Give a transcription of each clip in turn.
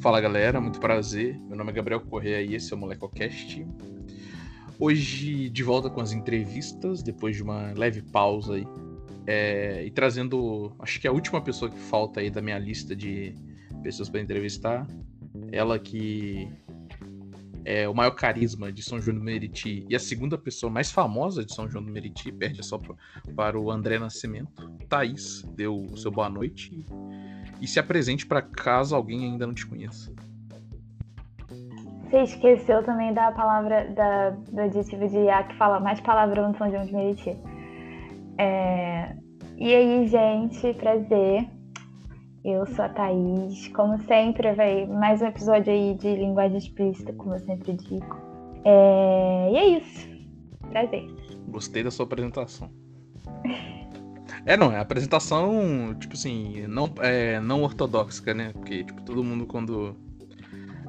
Fala galera, muito prazer. Meu nome é Gabriel Correia e esse é o MolecoCast. Hoje de volta com as entrevistas, depois de uma leve pausa aí. É, e trazendo, acho que a última pessoa que falta aí da minha lista de pessoas para entrevistar. Ela que é o maior carisma de São João do Meriti e a segunda pessoa mais famosa de São João do Meriti, perde só para o André Nascimento. Thaís, deu o seu boa noite e se apresente para caso alguém ainda não te conheça. Você esqueceu também da palavra, da, do adjetivo de A que fala mais palavrão de São João de Meriti. É... E aí, gente, prazer. Eu sou a Thaís. Como sempre, vai mais um episódio aí de linguagem explícita, como eu sempre digo. É... E é isso. Prazer. Gostei da sua apresentação. É, não, é a apresentação, tipo assim, não, é, não ortodoxa, né? Porque, tipo, todo mundo quando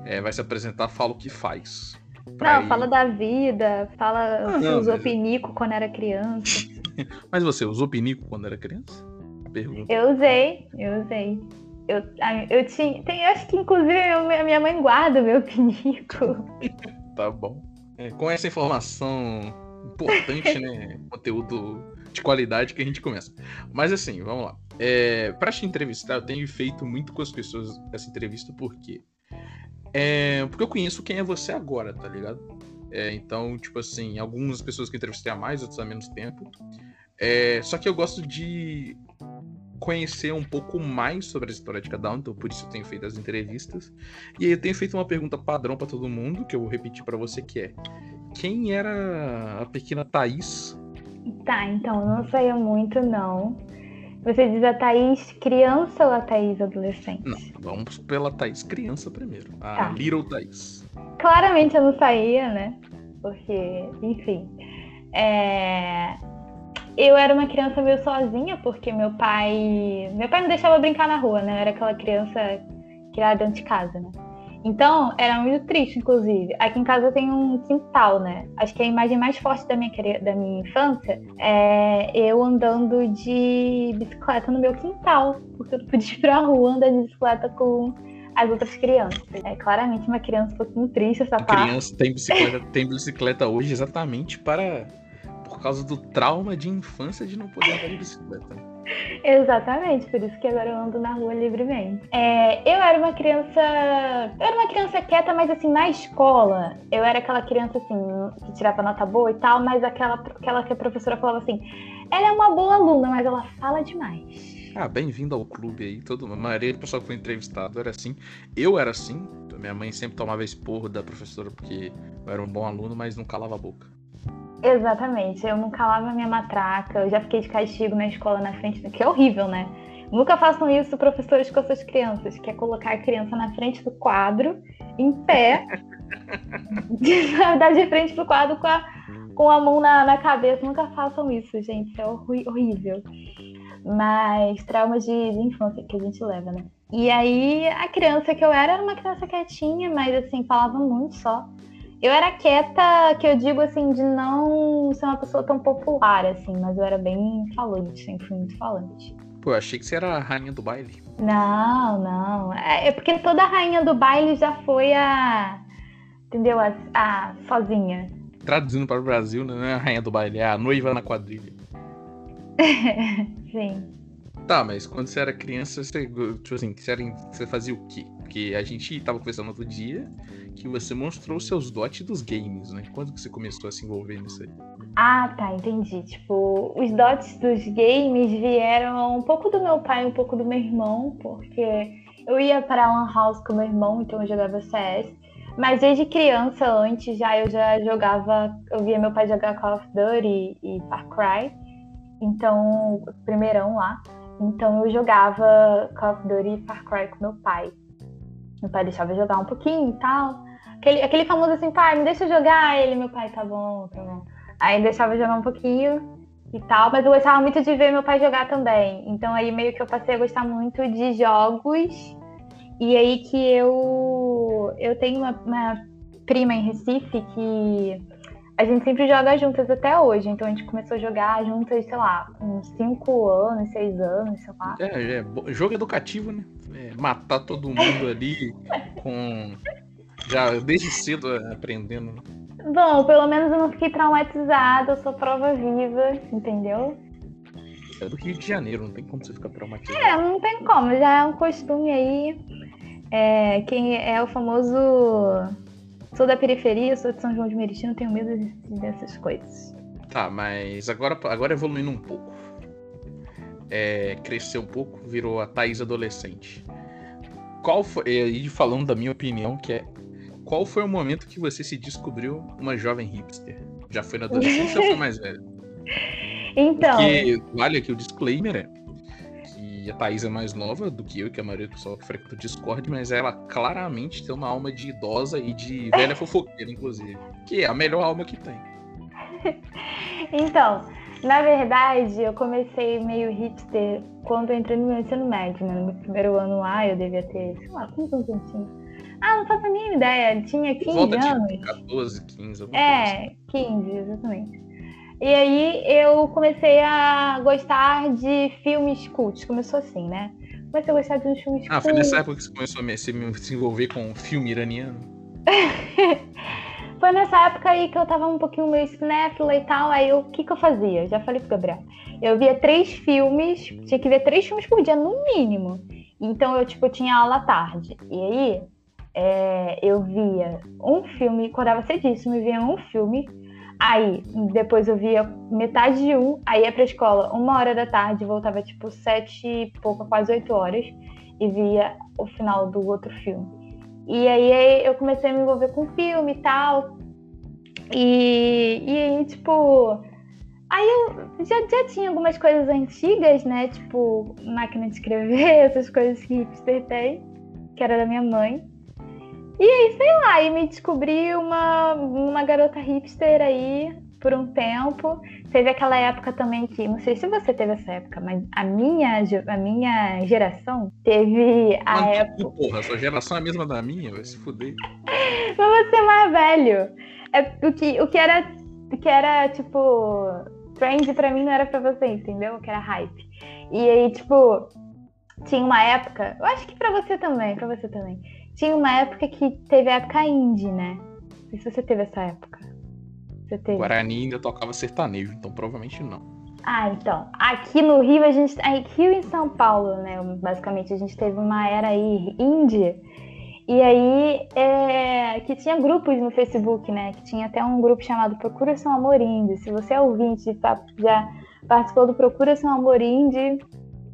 é, vai se apresentar fala o que faz. Não, ir... fala da vida, fala ah, se usou mas... pinico quando era criança. mas você usou pinico quando era criança? Pergunta. Eu usei, eu usei. Eu, eu tinha. Tem, acho que inclusive a minha mãe guarda o meu pinico. tá bom. É, com essa informação importante, né? Conteúdo de qualidade que a gente começa. Mas assim, vamos lá. É, para te entrevistar, eu tenho feito muito com as pessoas essa entrevista, por quê? É, porque eu conheço quem é você agora, tá ligado? É, então, tipo assim, algumas pessoas que eu entrevistei há mais, outras há menos tempo. É, só que eu gosto de conhecer um pouco mais sobre a história de cada um, então por isso eu tenho feito as entrevistas. E aí eu tenho feito uma pergunta padrão para todo mundo, que eu vou repetir para você, que é: quem era a pequena Thaís Tá, então não saiu muito, não. Você diz a Thaís criança ou a Thaís adolescente? Não, vamos pela Thaís criança primeiro. A tá. Little Thaís. Claramente eu não saía, né? Porque, enfim. É... Eu era uma criança meio sozinha, porque meu pai. Meu pai não deixava brincar na rua, né? Eu era aquela criança criada dentro de casa, né? Então, era muito triste, inclusive. Aqui em casa tem um quintal, né? Acho que a imagem mais forte da minha, da minha infância é eu andando de bicicleta no meu quintal, porque eu não podia ir pra rua andar de bicicleta com as outras crianças. É claramente uma criança um pouquinho triste essa a parte. criança tem bicicleta, tem bicicleta hoje exatamente para causa do trauma de infância de não poder andar de bicicleta. Exatamente, por isso que agora eu ando na rua livremente. É, eu era uma criança. Eu era uma criança quieta, mas assim, na escola, eu era aquela criança assim, que tirava nota boa e tal, mas aquela, aquela que a professora falava assim: ela é uma boa aluna, mas ela fala demais. Ah, bem-vindo ao clube aí. Todo, a maioria do pessoal que foi entrevistado era assim. Eu era assim. Minha mãe sempre tomava esporro da professora porque eu era um bom aluno, mas não calava a boca. Exatamente, eu não calava minha matraca, eu já fiquei de castigo na escola na frente, que é horrível, né? Nunca façam isso, professores, com as suas crianças, que é colocar a criança na frente do quadro, em pé, dar de frente pro quadro com a, com a mão na, na cabeça. Nunca façam isso, gente, é horrível. Mas traumas de, de infância que a gente leva, né? E aí, a criança que eu era era uma criança quietinha, mas assim, falava muito só. Eu era quieta, que eu digo assim, de não ser uma pessoa tão popular, assim, mas eu era bem falante, sempre fui muito falante. Pô, eu achei que você era a rainha do baile. Não, não. É, é porque toda rainha do baile já foi a. Entendeu? A, a sozinha. Traduzindo para o Brasil, né, não é a rainha do baile, é a noiva na quadrilha. Sim. Tá, mas quando você era criança, você, tipo assim, você, era, você fazia o quê? Porque a gente tava conversando outro dia que você mostrou seus dotes dos games, né? Quando que você começou a se envolver nisso aí? Ah, tá, entendi. Tipo, os dotes dos games vieram um pouco do meu pai, um pouco do meu irmão, porque eu ia para a Lan House com meu irmão, então eu jogava CS. Mas desde criança, antes já eu já jogava, eu via meu pai jogar Call of Duty e Far Cry. Então, primeirão lá. Então eu jogava Call of Duty e Far Cry com meu pai. Meu pai deixava jogar um pouquinho e tal. Aquele, aquele famoso assim, pai, me deixa jogar. Ele, meu pai, tá bom, tá bom. Aí deixava jogar um pouquinho e tal, mas eu gostava muito de ver meu pai jogar também. Então aí meio que eu passei a gostar muito de jogos. E aí que eu eu tenho uma, uma prima em Recife que a gente sempre joga juntas até hoje. Então a gente começou a jogar juntas, sei lá, uns 5 anos, 6 anos, sei lá. É, é, jogo educativo, né? É, matar todo mundo ali com. Já desde cedo aprendendo. Né? Bom, pelo menos eu não fiquei traumatizada, eu sou prova viva, entendeu? É do Rio de Janeiro, não tem como você ficar traumatizado. É, não tem como, já é um costume aí. É, quem é o famoso. Sou da periferia, sou de São João de Meriti, não tenho medo dessas coisas. Tá, mas agora, agora evoluindo um pouco. É, cresceu um pouco, virou a Thaís adolescente. Qual foi. E falando da minha opinião, que é qual foi o momento que você se descobriu uma jovem hipster? Já foi na adolescência ou foi mais velha? Então. Porque vale aqui o disclaimer é que a Thaís é mais nova do que eu, que a maioria do pessoal que frequenta o Discord, mas ela claramente tem uma alma de idosa e de velha fofoqueira, inclusive. Que é a melhor alma que tem. então, na verdade, eu comecei meio hipster quando eu entrei no meu ensino médio, né? No meu primeiro ano lá, eu devia ter, sei lá, quantos anos eu tinha? Ah, não faço a mínima ideia. Tinha 15 Volta anos. De 14, 15, É, 15, assim. exatamente. E aí eu comecei a gostar de filmes cultos. Começou assim, né? Comecei a gostar de uns filmes ah, cultos. Ah, foi nessa época que você começou a se, se envolver com filme iraniano? foi nessa época aí que eu tava um pouquinho meio cinéfila e tal. Aí o que que eu fazia? Já falei pro Gabriel. Eu via três filmes, tinha que ver três filmes por dia, no mínimo. Então eu, tipo, tinha aula à tarde. E aí é, eu via um filme, acordava cedíssimo e via um filme. Aí, depois eu via metade de um, aí ia pra escola uma hora da tarde, voltava tipo sete e pouco, quase oito horas, e via o final do outro filme. E aí eu comecei a me envolver com filme e tal. E, e aí, tipo. Aí eu já, já tinha algumas coisas antigas, né? Tipo, máquina de escrever, essas coisas que hipster tem, que era da minha mãe. E aí, sei lá, e me descobri uma, uma garota hipster aí por um tempo. Teve aquela época também que, não sei se você teve essa época, mas a minha, a minha geração teve a época. Porra, sua geração é a mesma da minha, vai se fuder. mas você é mais velho. É, o, que, o, que era, o que era, tipo, trend pra mim não era pra você, entendeu? O que era hype. E aí, tipo, tinha uma época, eu acho que pra você também, pra você também tinha uma época que teve a época indie, né? Não sei se você teve essa época. Você teve? Guarani ainda tocava sertanejo, então provavelmente não. Ah, então. Aqui no Rio, a gente. Aqui em São Paulo, né? Basicamente, a gente teve uma era aí indie. E aí, é, que tinha grupos no Facebook, né? Que tinha até um grupo chamado Procura Seu Amor Indie. Se você é ouvinte tá, já participou do Procura Seu Amor Indie,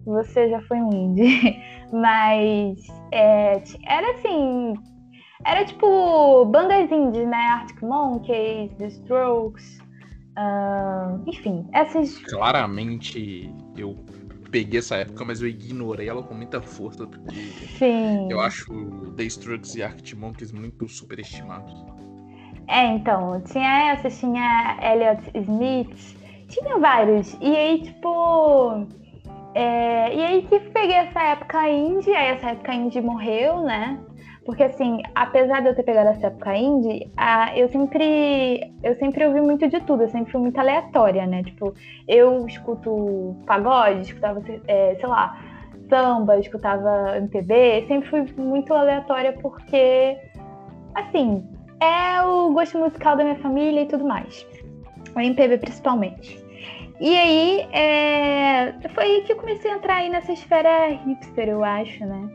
você já foi um indie. Mas é, era assim. Era tipo bandas indies, né? Arctic Monkeys, The Strokes. Uh, enfim, essas. Claramente eu peguei essa época, mas eu ignorei ela com muita força, porque Sim. eu acho The Strokes e Arctic Monkeys muito superestimados. É, então, tinha essas, tinha Elliot Smith, tinha vários. E aí, tipo é, e aí que peguei essa época indie, aí essa época indie morreu, né? Porque assim, apesar de eu ter pegado essa época indie, a, eu sempre eu sempre ouvi muito de tudo, eu sempre fui muito aleatória, né? Tipo, eu escuto pagode, escutava, é, sei lá, samba, escutava MPB, sempre fui muito aleatória porque, assim, é o gosto musical da minha família e tudo mais. O MPB principalmente. E aí, é... foi aí que eu comecei a entrar aí nessa esfera hipster, eu acho, né?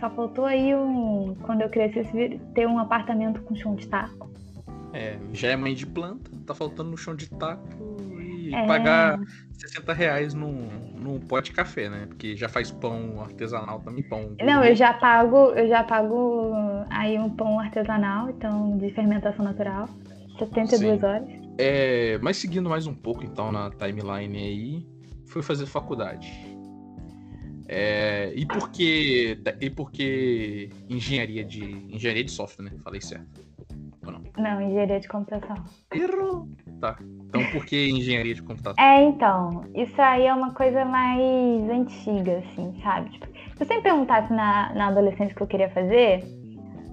Só faltou aí um. Quando eu crescesse, ter um apartamento com chão de taco. É, já é mãe de planta, tá faltando no chão de taco e é... pagar 60 reais num, num pote de café, né? Porque já faz pão artesanal também, pão. Não, eu já pago, eu já pago aí um pão artesanal, então, de fermentação natural. 72 Sim. horas. É, mas seguindo mais um pouco então na timeline aí, fui fazer faculdade. É, e por que e por que engenharia de engenharia de software, né? Falei certo. Ou não? Não, engenharia de computação. Errou. Tá. Então por que engenharia de computação? É, então, isso aí é uma coisa mais antiga, assim, sabe? Tipo, se você me perguntasse na, na adolescência o que eu queria fazer,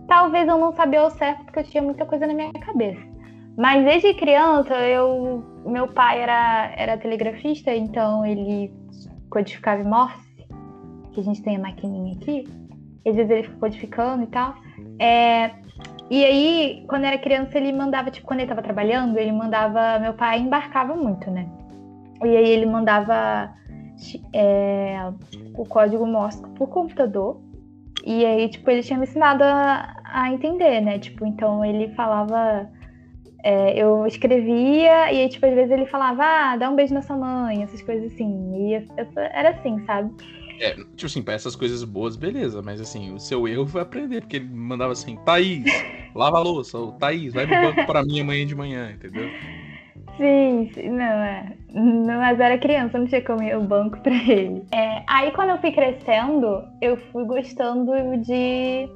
talvez eu não sabia ao certo porque eu tinha muita coisa na minha cabeça. Mas desde criança, eu, meu pai era, era telegrafista, então ele codificava em Morse, que a gente tem a maquininha aqui. Às vezes ele fica codificando e tal. É, e aí, quando era criança, ele mandava, tipo, quando ele tava trabalhando, ele mandava. Meu pai embarcava muito, né? E aí ele mandava é, o código Morse por computador. E aí, tipo, ele tinha me ensinado a, a entender, né? Tipo, então ele falava. É, eu escrevia e aí, tipo, às vezes ele falava, ah, dá um beijo na sua mãe, essas coisas assim. E eu, eu, era assim, sabe? É, tipo assim, pra essas coisas boas, beleza, mas assim, o seu erro foi aprender, porque ele mandava assim, Thaís, lava a louça, ou Thaís, vai no banco para mim amanhã de manhã, entendeu? Sim, sim, não, é. Não, mas era criança, não tinha como ir ao banco pra ele. É, aí quando eu fui crescendo, eu fui gostando de,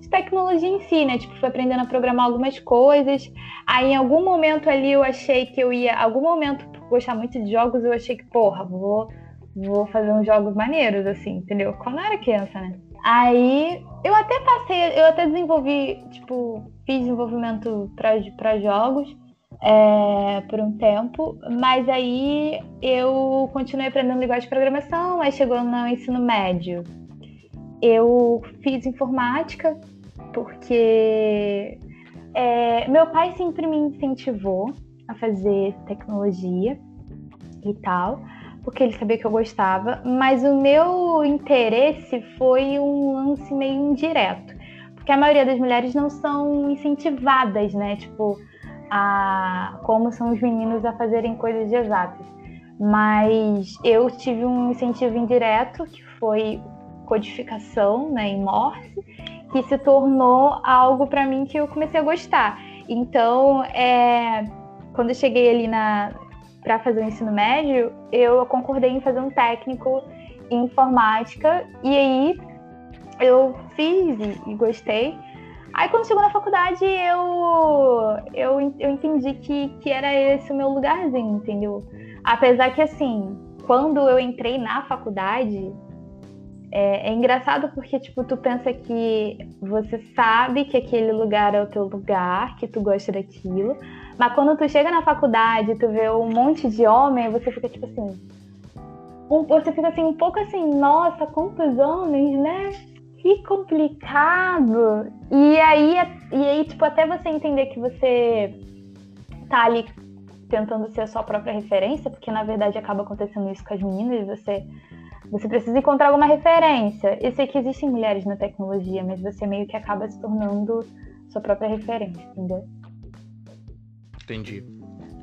de tecnologia em si, né? Tipo, fui aprendendo a programar algumas coisas. Aí em algum momento ali eu achei que eu ia. Algum momento, por gostar muito de jogos, eu achei que, porra, vou, vou fazer uns jogos maneiros, assim, entendeu? Quando eu era criança, né? Aí eu até passei, eu até desenvolvi, tipo, fiz desenvolvimento para jogos é, por um tempo, mas aí eu continuei aprendendo linguagem de programação, aí chegou no ensino médio. Eu fiz informática porque é, meu pai sempre me incentivou a fazer tecnologia e tal, porque ele sabia que eu gostava, mas o meu interesse foi um lance meio indireto, porque a maioria das mulheres não são incentivadas, né? Tipo, a como são os meninos a fazerem coisas exatas. Mas eu tive um incentivo indireto, que foi codificação né, em Morse, que se tornou algo para mim que eu comecei a gostar. Então, é, quando eu cheguei ali para fazer o ensino médio, eu concordei em fazer um técnico em informática e aí eu fiz e, e gostei. Aí quando chegou na faculdade, eu, eu, eu entendi que, que era esse o meu lugarzinho, entendeu? Apesar que, assim, quando eu entrei na faculdade, é, é, engraçado porque, tipo, tu pensa que você sabe que aquele lugar é o teu lugar, que tu gosta daquilo, mas quando tu chega na faculdade, tu vê um monte de homem, você fica, tipo assim... Um, você fica assim, um pouco assim, nossa, quantos homens, né? que complicado. E aí, e aí, tipo, até você entender que você tá ali tentando ser a sua própria referência, porque na verdade acaba acontecendo isso com as meninas, você você precisa encontrar alguma referência. Eu sei que existem mulheres na tecnologia, mas você meio que acaba se tornando sua própria referência, entendeu? Entendi.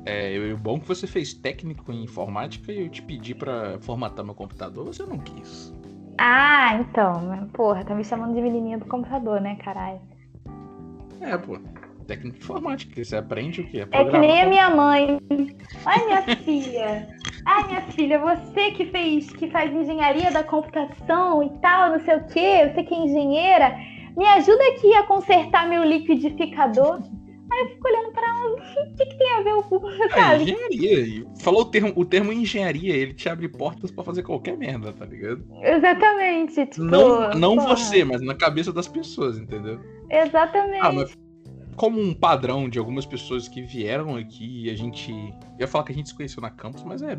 É, o bom que você fez técnico em informática e eu te pedi para formatar meu computador, você não quis. Ah, então. Porra, tá me chamando de menininha do computador, né, caralho? É, pô. Técnica informática, você aprende o quê? É que nem a minha mãe. Ai, minha filha. Ai, minha filha, você que fez, que faz engenharia da computação e tal, não sei o quê, você que é engenheira, me ajuda aqui a consertar meu liquidificador. Aí eu fico olhando pra ela, o que, que tem a ver com é, sabe? engenharia. Falou o termo, o termo engenharia, ele te abre portas pra fazer qualquer merda, tá ligado? Exatamente. Tipo, não não você, mas na cabeça das pessoas, entendeu? Exatamente. Ah, mas como um padrão de algumas pessoas que vieram aqui e a gente. Eu ia falar que a gente se conheceu na campus, mas é,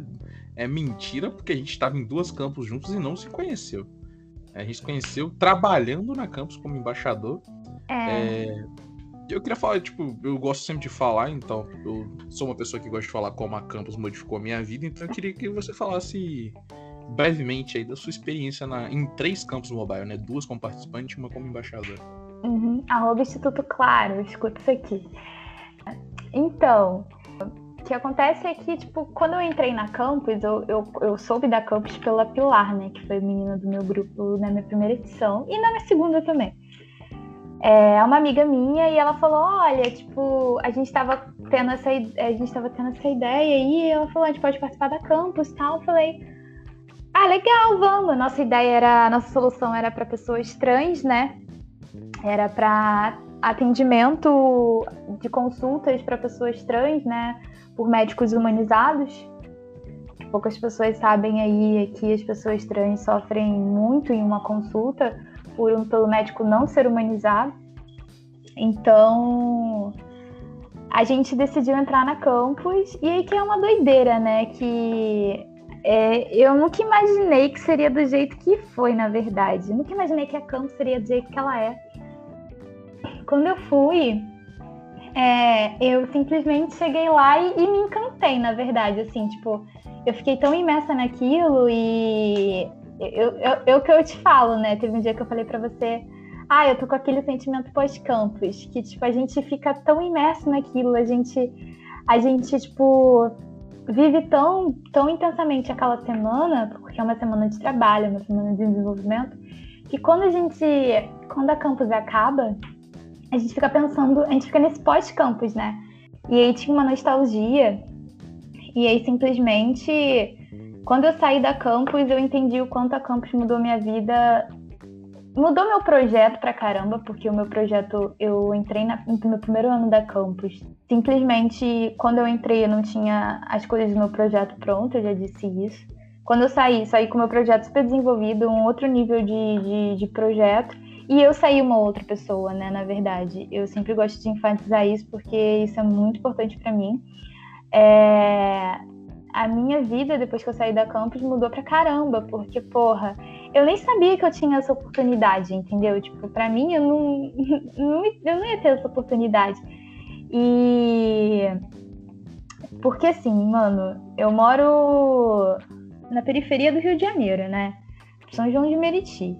é mentira, porque a gente estava em duas campos juntos e não se conheceu. A gente se conheceu trabalhando na campus como embaixador. É. é eu queria falar, tipo, eu gosto sempre de falar, então eu sou uma pessoa que gosta de falar como a campus modificou a minha vida, então eu queria que você falasse brevemente aí da sua experiência na, em três campos mobile, né? Duas como participante e uma como embaixador. Uhum. Arroba Instituto Claro, escuta isso aqui. Então, o que acontece é que, tipo, quando eu entrei na campus, eu, eu, eu soube da campus pela Pilar, né? Que foi menina do meu grupo na minha primeira edição e na minha segunda também é uma amiga minha e ela falou, olha, tipo, a gente tava tendo essa, a gente tava tendo essa ideia e ela falou, a gente pode participar da campus e tal. Eu falei, ah, legal, vamos. Nossa ideia era, nossa solução era para pessoas trans, né? Era para atendimento de consultas para pessoas trans, né? Por médicos humanizados. Poucas pessoas sabem aí que as pessoas trans sofrem muito em uma consulta por um, pelo médico não ser humanizado. Então, a gente decidiu entrar na campus e aí que é uma doideira, né? Que é, eu nunca imaginei que seria do jeito que foi, na verdade. Nunca imaginei que a Campos seria do jeito que ela é. Quando eu fui, é, eu simplesmente cheguei lá e, e, me encantei, na verdade. Assim, tipo, eu fiquei tão imersa naquilo e eu, eu, eu que eu te falo, né? Teve um dia que eu falei para você, ah, eu tô com aquele sentimento pós-campus, que tipo a gente fica tão imerso naquilo, a gente, a gente tipo vive tão, tão intensamente aquela semana, porque é uma semana de trabalho, uma semana de desenvolvimento, que quando a gente, quando a campus acaba, a gente fica pensando, a gente fica nesse pós-campus, né? E aí tinha uma nostalgia, e aí simplesmente, quando eu saí da campus, eu entendi o quanto a campus mudou minha vida mudou meu projeto pra caramba, porque o meu projeto, eu entrei na, no meu primeiro ano da campus. Simplesmente, quando eu entrei, eu não tinha as coisas do meu projeto pronto, eu já disse isso. Quando eu saí, saí com o meu projeto super desenvolvido, um outro nível de, de, de projeto. E eu saí uma outra pessoa, né? Na verdade, eu sempre gosto de enfatizar isso porque isso é muito importante para mim. É... A minha vida, depois que eu saí da campus, mudou pra caramba, porque, porra, eu nem sabia que eu tinha essa oportunidade, entendeu? Tipo, pra mim, eu não, não, eu não ia ter essa oportunidade. E. Porque assim, mano, eu moro na periferia do Rio de Janeiro, né? São João de Meriti.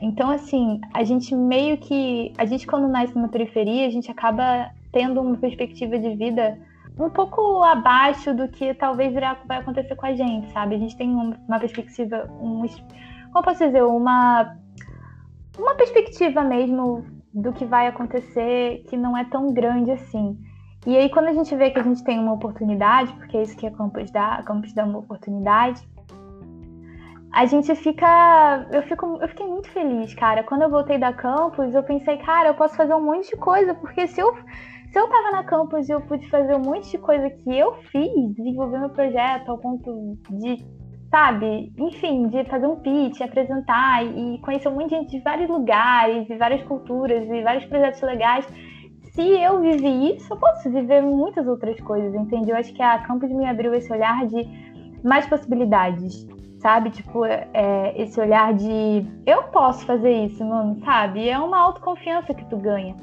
Então, assim, a gente meio que. A gente, quando nasce numa periferia, a gente acaba tendo uma perspectiva de vida um pouco abaixo do que talvez vai acontecer com a gente, sabe? A gente tem uma perspectiva, um, como posso dizer, uma, uma perspectiva mesmo do que vai acontecer que não é tão grande assim. E aí, quando a gente vê que a gente tem uma oportunidade, porque é isso que a Campus dá, a Campus dá uma oportunidade, a gente fica. Eu, fico, eu fiquei muito feliz, cara. Quando eu voltei da campus, eu pensei, cara, eu posso fazer um monte de coisa, porque se eu, se eu tava na campus e eu pude fazer um monte de coisa que eu fiz, desenvolver meu projeto ao ponto de, sabe, enfim, de fazer um pitch, apresentar e conhecer um monte de gente de vários lugares, de várias culturas e vários projetos legais. Se eu vivi isso, eu posso viver muitas outras coisas, entende? Eu acho que a campus me abriu esse olhar de mais possibilidades sabe? Tipo, é, esse olhar de eu posso fazer isso, mano, sabe? É uma autoconfiança que tu ganha.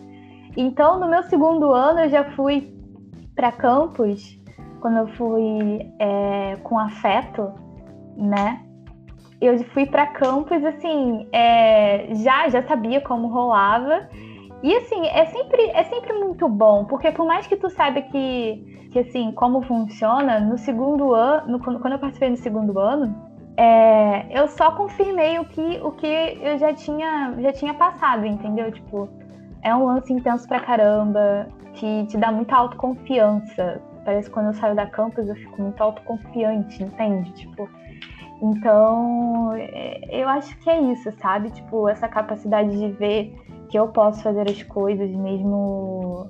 Então, no meu segundo ano, eu já fui para campus, quando eu fui é, com afeto, né? Eu fui para campus, assim, é, já, já sabia como rolava. E assim, é sempre, é sempre muito bom, porque por mais que tu saiba que, que assim, como funciona, no segundo ano, quando eu participei no segundo ano, é, eu só confirmei o que, o que eu já tinha, já tinha passado, entendeu? Tipo, é um lance intenso pra caramba, que te dá muita autoconfiança. Parece que quando eu saio da campus eu fico muito autoconfiante, entende? Tipo, então é, eu acho que é isso, sabe? Tipo, essa capacidade de ver que eu posso fazer as coisas mesmo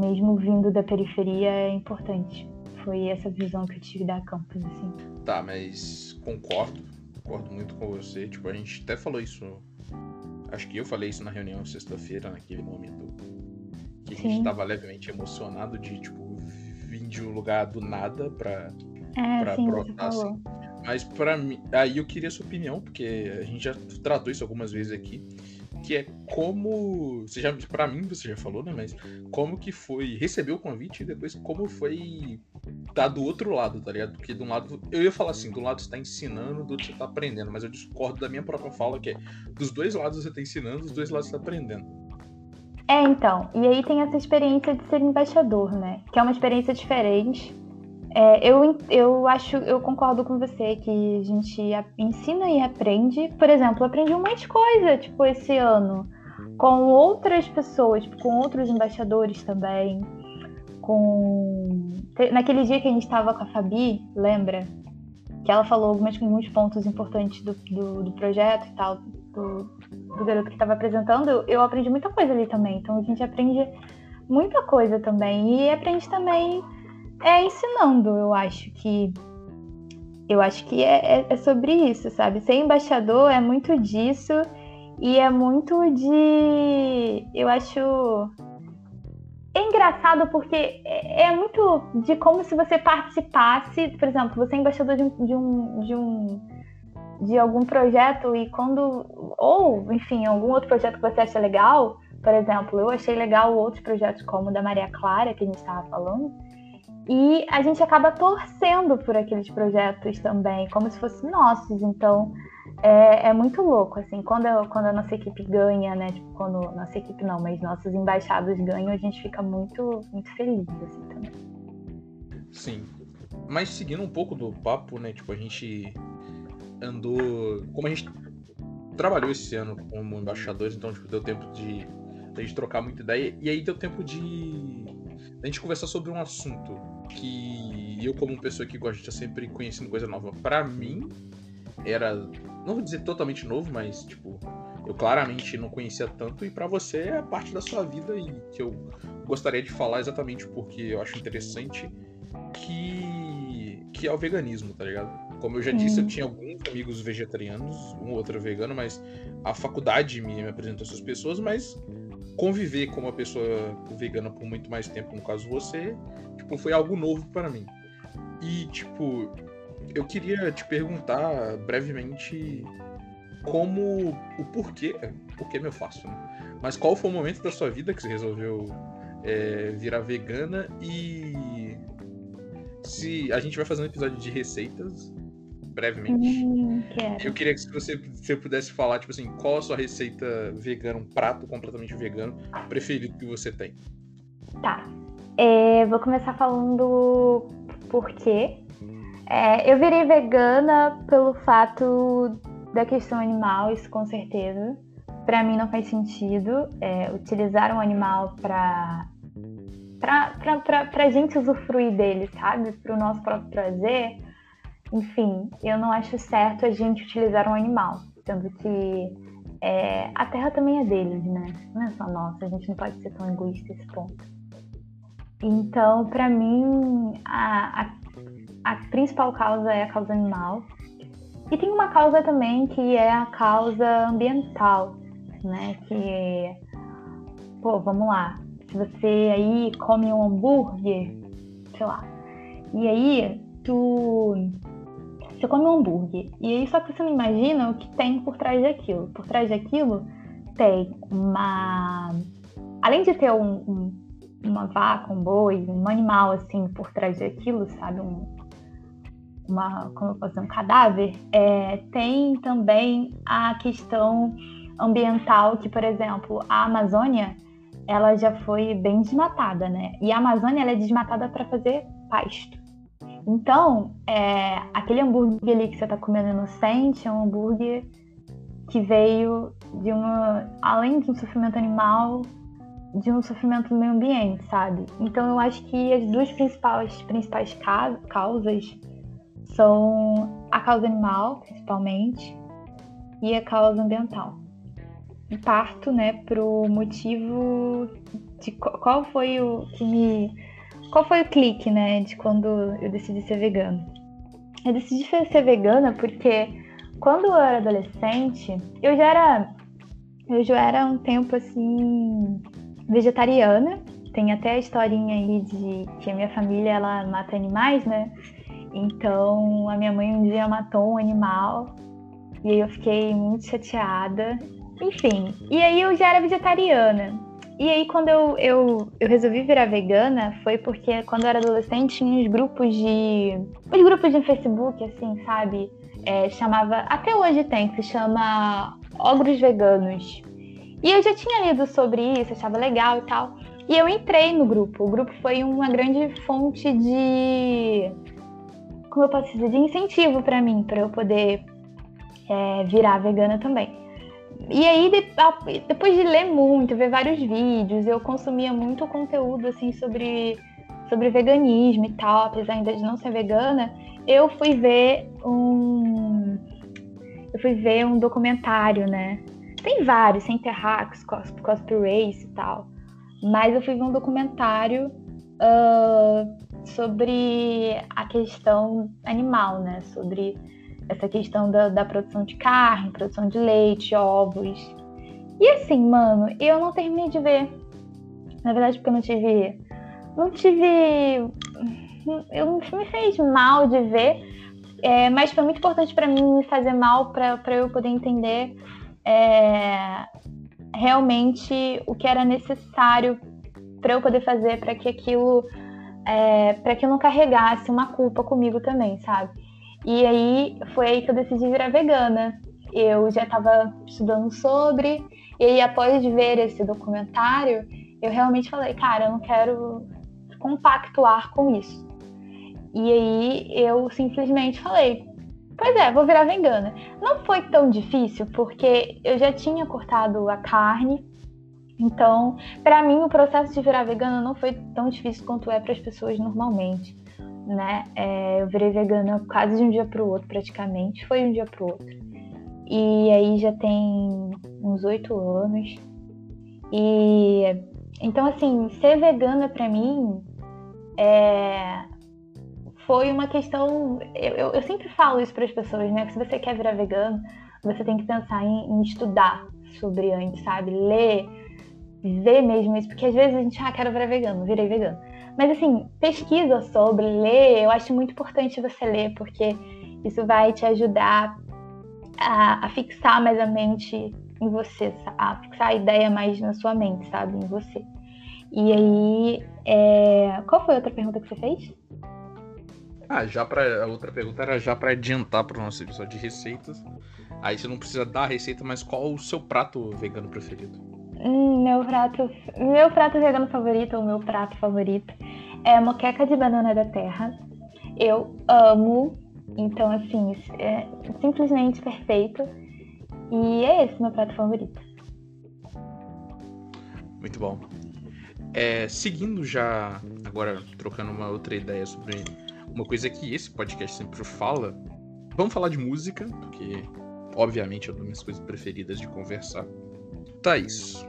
mesmo vindo da periferia é importante. Foi essa visão que eu tive da campus, assim. Tá, mas concordo, concordo muito com você. Tipo, a gente até falou isso. Acho que eu falei isso na reunião sexta-feira, naquele momento. Que a gente tava levemente emocionado de, tipo, vir de um lugar do nada pra, é, pra sim, brotar, assim. Mas para mim, aí eu queria sua opinião, porque a gente já tratou isso algumas vezes aqui que é como. Você já, pra mim, você já falou, né? Mas como que foi receber o convite e depois como foi tá do outro lado, tá ligado? Porque de um lado, eu ia falar assim, do lado você tá ensinando, do outro você tá aprendendo, mas eu discordo da minha própria fala, que é dos dois lados você tá ensinando, dos dois lados você tá aprendendo. É, então, e aí tem essa experiência de ser embaixador, né? Que é uma experiência diferente. É, eu, eu acho, eu concordo com você que a gente ensina e aprende. Por exemplo, aprendi um monte de coisa, tipo, esse ano, com outras pessoas, tipo, com outros embaixadores também. Com. Naquele dia que a gente estava com a Fabi, lembra? Que ela falou alguns, alguns pontos importantes do, do, do projeto e tal, do, do garoto que estava apresentando. Eu aprendi muita coisa ali também. Então a gente aprende muita coisa também. E aprende também é ensinando, eu acho que. Eu acho que é, é, é sobre isso, sabe? Ser embaixador é muito disso e é muito de. Eu acho. é engraçado porque é, é muito de como se você participasse, por exemplo, você é embaixador de um, de um, de, um, de algum projeto e quando. Ou, enfim, algum outro projeto que você acha legal. Por exemplo, eu achei legal outros projetos como o da Maria Clara, que a gente estava falando. E a gente acaba torcendo por aqueles projetos também, como se fossem nossos. Então, é, é, muito louco, assim, quando, quando a nossa equipe ganha, né? Tipo, quando nossa equipe não, mas nossos embaixados ganham, a gente fica muito, muito feliz, assim, também. Sim. Mas seguindo um pouco do papo, né? Tipo, a gente andou. Como a gente trabalhou esse ano como embaixadores, então, tipo, deu tempo de a gente trocar muita ideia. E aí deu tempo de a gente conversar sobre um assunto que eu, como pessoa que gosta de estar sempre conhecendo coisa nova, para mim era não vou dizer totalmente novo, mas tipo, eu claramente não conhecia tanto e para você é parte da sua vida e que eu gostaria de falar exatamente porque eu acho interessante que que é o veganismo, tá ligado? Como eu já disse, eu tinha alguns amigos vegetarianos, um ou outro vegano, mas a faculdade me, me apresentou essas pessoas, mas conviver com uma pessoa vegana por muito mais tempo, no caso você, tipo, foi algo novo para mim. E, tipo, eu queria te perguntar brevemente como o porquê, porquê meu faço, né? Mas qual foi o momento da sua vida que você resolveu é, virar vegana e se a gente vai fazer um episódio de receitas brevemente. Hum, eu queria que você, você pudesse falar, tipo assim, qual a sua receita vegana, um prato completamente vegano preferido que você tem. Tá. É, vou começar falando por quê. É, eu virei vegana pelo fato da questão animal, isso com certeza. Para mim não faz sentido é, utilizar um animal para pra, pra, gente usufruir dele, sabe? Para o nosso próprio prazer. Enfim, eu não acho certo a gente utilizar um animal, sendo que é, a terra também é deles, né? Não é só nossa, a gente não pode ser tão egoísta esse ponto. Então, para mim, a, a a principal causa é a causa animal. E tem uma causa também que é a causa ambiental, né? Que, pô, vamos lá. Se você aí come um hambúrguer, sei lá, e aí tu. Você come um hambúrguer, e aí só que você não imagina o que tem por trás daquilo. Por trás daquilo tem uma. Além de ter um, um uma vaca, um boi, um animal assim por trás daquilo, sabe? Um, uma, como dizer, um cadáver, é, tem também a questão ambiental que, por exemplo, a Amazônia ela já foi bem desmatada, né? E a Amazônia ela é desmatada para fazer pasto. Então, é, aquele hambúrguer ali que você está comendo inocente é um hambúrguer que veio de uma, além de um sofrimento animal, de um sofrimento no meio ambiente, sabe? Então, eu acho que as duas principais, principais causas são a causa animal, principalmente, e a causa ambiental. E parto, né, pro motivo de qual foi o que me qual foi o clique, né, de quando eu decidi ser vegana. Eu decidi ser vegana porque quando eu era adolescente, eu já era eu já era um tempo assim vegetariana. Tem até a historinha aí de que a minha família ela mata animais, né? Então, a minha mãe um dia matou um animal e aí eu fiquei muito chateada. Enfim, e aí eu já era vegetariana. E aí, quando eu, eu, eu resolvi virar vegana, foi porque quando eu era adolescente tinha uns grupos de. uns grupos de Facebook, assim, sabe? É, chamava. Até hoje tem, se chama Ogros Veganos. E eu já tinha lido sobre isso, achava legal e tal. E eu entrei no grupo. O grupo foi uma grande fonte de como eu posso dizer, de incentivo para mim, para eu poder é, virar vegana também. E aí, depois de ler muito, ver vários vídeos, eu consumia muito conteúdo assim sobre, sobre veganismo e tal, apesar ainda de não ser vegana, eu fui ver um. Eu fui ver um documentário, né? Tem vários, Center Hacks, Cosp, Cosp Race e tal. Mas eu fui ver um documentário uh, sobre a questão animal, né? Sobre essa questão da, da produção de carne, produção de leite, ovos. E assim, mano, eu não terminei de ver. Na verdade, porque eu não tive. Não tive. Eu me fez mal de ver, é, mas foi muito importante para mim me fazer mal para eu poder entender é, realmente o que era necessário para eu poder fazer para que aquilo é, para que eu não carregasse uma culpa comigo também, sabe? E aí foi aí que eu decidi virar vegana. Eu já estava estudando sobre, e aí após ver esse documentário, eu realmente falei, cara, eu não quero compactuar com isso. E aí eu simplesmente falei, pois é, vou virar vegana. Não foi tão difícil, porque eu já tinha cortado a carne, então, para mim, o processo de virar vegana não foi tão difícil quanto é para as pessoas normalmente, né? É, eu virei vegana quase de um dia para o outro, praticamente, foi um dia para o outro. E aí já tem uns oito anos. E então, assim, ser vegana para mim é, foi uma questão. Eu, eu sempre falo isso para as pessoas, né? Que se você quer virar vegano, você tem que pensar em, em estudar sobre antes, sabe? Ler ver mesmo isso, porque às vezes a gente, ah, quero virar vegano, virei vegano. Mas assim, pesquisa sobre, ler, eu acho muito importante você ler, porque isso vai te ajudar a, a fixar mais a mente em você, a fixar a ideia mais na sua mente, sabe, em você. E aí, é... qual foi a outra pergunta que você fez? Ah, já para a outra pergunta era já para adiantar para o nosso episódio de receitas. Aí você não precisa dar a receita, mas qual o seu prato vegano preferido? Hum, meu prato, meu prato vegano favorito, ou meu prato favorito, é moqueca de banana da terra. Eu amo, então assim, é simplesmente perfeito. E é esse meu prato favorito. Muito bom. É, seguindo já, agora trocando uma outra ideia sobre uma coisa que esse podcast sempre fala, vamos falar de música, porque obviamente é uma das minhas coisas preferidas de conversar. Thaís,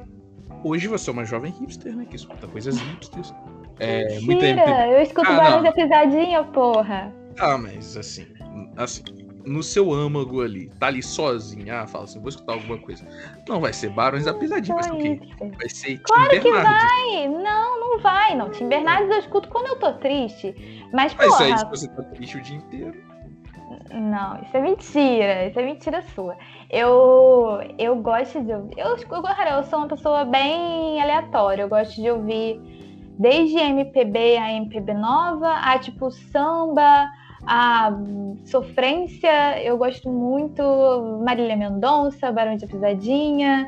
Hoje você é uma jovem hipster, né? Que escuta coisas hipsters. É, Mentira, muita eu escuto ah, barulho da pisadinha, porra. Ah, mas assim, assim, no seu âmago ali, tá ali sozinha, ah, fala assim, vou escutar alguma coisa. Não vai ser Barões da Pisadinha, vai quê? Vai ser Claro Tim que vai! Não, não vai, não. Tim Bernardes eu escuto quando eu tô triste. Mas, mas porra... Mas aí, se você tá triste o dia inteiro... Não, isso é mentira. Isso é mentira sua. Eu, eu gosto de ouvir. Eu, eu, eu sou uma pessoa bem aleatória. Eu gosto de ouvir desde MPB a MPB nova, a tipo samba, a sofrência. Eu gosto muito Marília Mendonça, Barão de Pisadinha.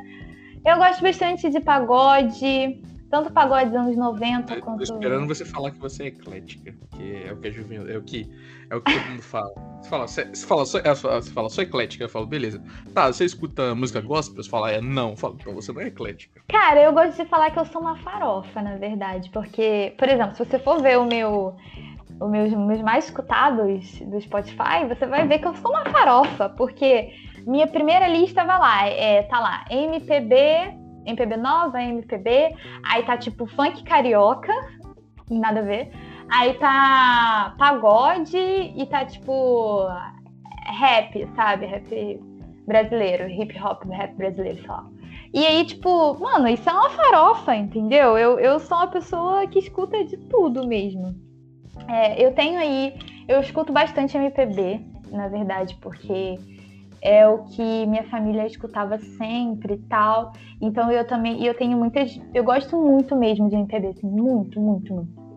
Eu gosto bastante de pagode. Tanto pagode dos anos 90 eu quanto. Tô esperando você falar que você é eclética, que é o que a juventude. É o que, é o que todo mundo fala. Você fala, você, você fala, só, você fala, sou eclética, eu falo, beleza. Tá, você escuta música gospel? Você fala, é, não. Eu falo, então você não é eclética. Cara, eu gosto de falar que eu sou uma farofa, na verdade. Porque, por exemplo, se você for ver o meu. Os meus, meus mais escutados do Spotify, você vai ver que eu sou uma farofa, porque minha primeira lista vai lá, é, tá lá, MPB MPB nova, MPB, aí tá tipo funk carioca, nada a ver. Aí tá pagode e tá tipo rap, sabe? Rap brasileiro, hip hop, rap brasileiro, lá. E aí, tipo, mano, isso é uma farofa, entendeu? Eu, eu sou uma pessoa que escuta de tudo mesmo. É, eu tenho aí, eu escuto bastante MPB, na verdade, porque é o que minha família escutava sempre e tal. Então eu também, eu tenho muitas, eu gosto muito mesmo de MPB, assim, muito, muito, muito.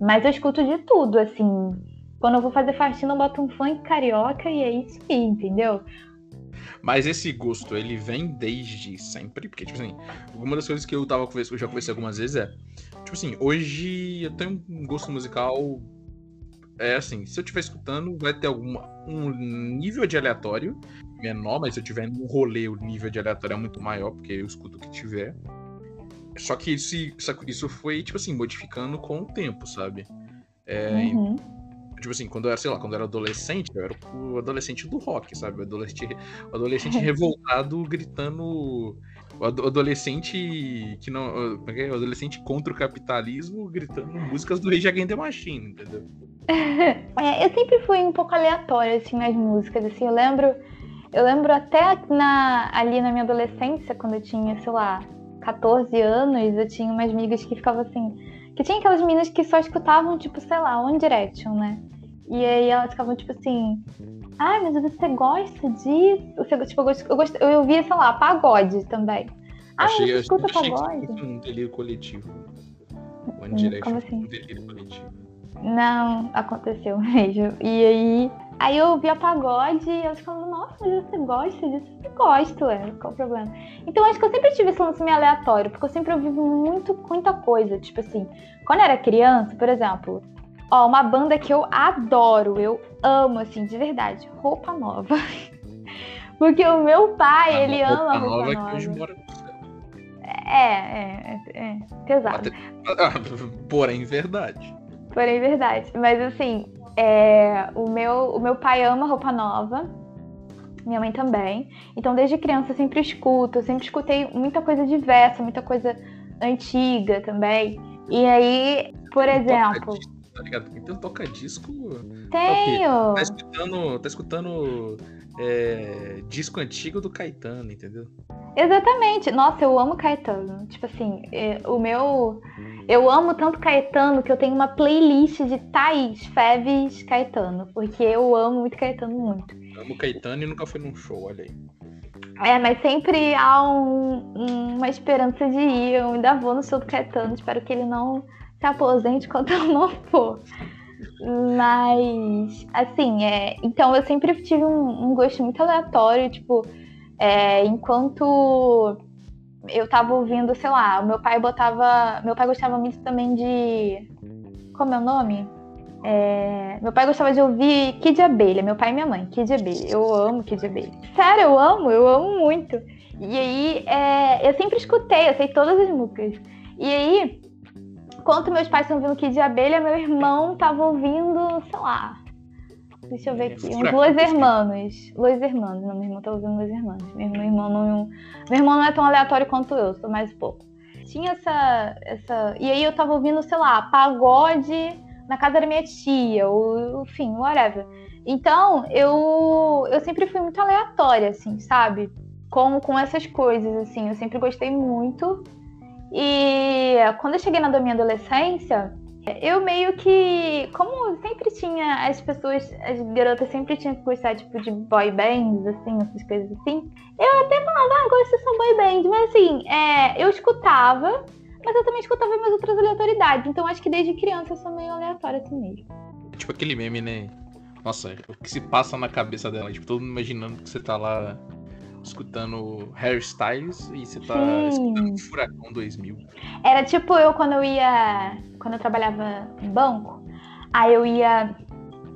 Mas eu escuto de tudo, assim. Quando eu vou fazer faxina, eu boto um funk carioca e é isso aí, entendeu? Mas esse gosto, ele vem desde sempre, porque, tipo assim, uma das coisas que eu tava eu já conversei algumas vezes é, tipo assim, hoje eu tenho um gosto musical é assim, se eu estiver escutando, vai ter algum um nível de aleatório menor, mas se eu tiver num rolê, o nível de aleatório é muito maior, porque eu escuto o que tiver. Só que isso, isso foi, tipo assim, modificando com o tempo, sabe? É, uhum. Tipo assim, quando eu era, sei lá, quando eu era adolescente, eu era o adolescente do rock, sabe? O adolescente, o adolescente revoltado gritando. O adolescente que não. É é? O adolescente contra o capitalismo gritando músicas do Rage Against the Machine, entendeu? É, eu sempre fui um pouco aleatória, assim, nas músicas, assim, eu lembro, eu lembro até na, ali na minha adolescência, quando eu tinha, sei lá, 14 anos, eu tinha umas amigas que ficavam assim. Que tinha aquelas meninas que só escutavam, tipo, sei lá, One Direction, né? E aí elas ficavam, tipo assim. Ai, mas você gosta disso? Você, tipo, eu, gost, eu, gost, eu ouvia, sei lá, pagode também. Ah, achei, você escuta achei pagode? Que um delírio coletivo. One hum, Direction Como assim? um delírio coletivo. Não, aconteceu mesmo. E aí Aí eu ouvia pagode e eu ficava, nossa, mas você gosta disso? Eu gosto, é, qual o problema? Então acho que eu sempre tive esse lance meio aleatório, porque eu sempre ouvi muito, muita coisa. Tipo assim, quando eu era criança, por exemplo, ó, uma banda que eu adoro, eu amo, assim, de verdade, Roupa Nova. porque o meu pai, a ele roupa ama Roupa Nova. nova. Que hoje mora é, é, é, é pesado. Porém, verdade. Porém, verdade. Mas assim, é, o, meu, o meu pai ama roupa nova, minha mãe também. Então, desde criança, eu sempre escuto, eu sempre escutei muita coisa diversa, muita coisa antiga também. E aí, por exemplo. Disco, tá ligado? Então toca disco. Tenho! Tá escutando. Tá escutando é, disco antigo do Caetano, entendeu? Exatamente. Nossa, eu amo Caetano. Tipo assim, é, o meu. Eu amo tanto Caetano que eu tenho uma playlist de Thaís, Feves, Caetano. Porque eu amo muito Caetano, muito. Amo Caetano e nunca fui num show, olha aí. É, mas sempre há um, uma esperança de ir. Eu ainda vou no show do Caetano. Espero que ele não se aposente quando eu não for. Mas, assim, é, então eu sempre tive um, um gosto muito aleatório, tipo, é, enquanto eu tava ouvindo, sei lá, meu pai botava. Meu pai gostava muito também de. Como é o nome? É, meu pai gostava de ouvir Kid Abelha, meu pai e minha mãe, Kid Abelha. Eu amo Kid Abelha. Sério, eu amo, eu amo muito. E aí, é, eu sempre escutei, eu sei todas as músicas. E aí, enquanto meus pais estão ouvindo Kid de Abelha, meu irmão tava ouvindo, sei lá. Deixa eu ver aqui. Uns Los Hermanos. Los Hermanos. Não, meu irmão tá ouvindo Los Hermanos. Meu, meu, irmão não, meu irmão não é tão aleatório quanto eu, sou mais pouco. Tinha essa, essa. E aí eu tava ouvindo, sei lá, pagode na casa da minha tia, ou enfim, whatever. Então, eu, eu sempre fui muito aleatória, assim, sabe? Com, com essas coisas, assim. Eu sempre gostei muito e quando eu cheguei na minha adolescência, eu meio que, como sempre tinha as pessoas, as garotas sempre tinham que gostar tipo de boy bands, assim, essas coisas assim. Eu até falava, ah, gosto dessa boy band, mas assim, é, eu escutava, mas eu também escutava minhas outras aleatoriedades. Então acho que desde criança eu sou meio aleatória assim mesmo. Tipo aquele meme, né? Nossa, o que se passa na cabeça dela, tipo, todo mundo imaginando que você tá lá escutando hairstyles e você tá Sim. escutando Furacão 2000. Era tipo eu quando eu ia. Quando eu trabalhava em banco, aí eu ia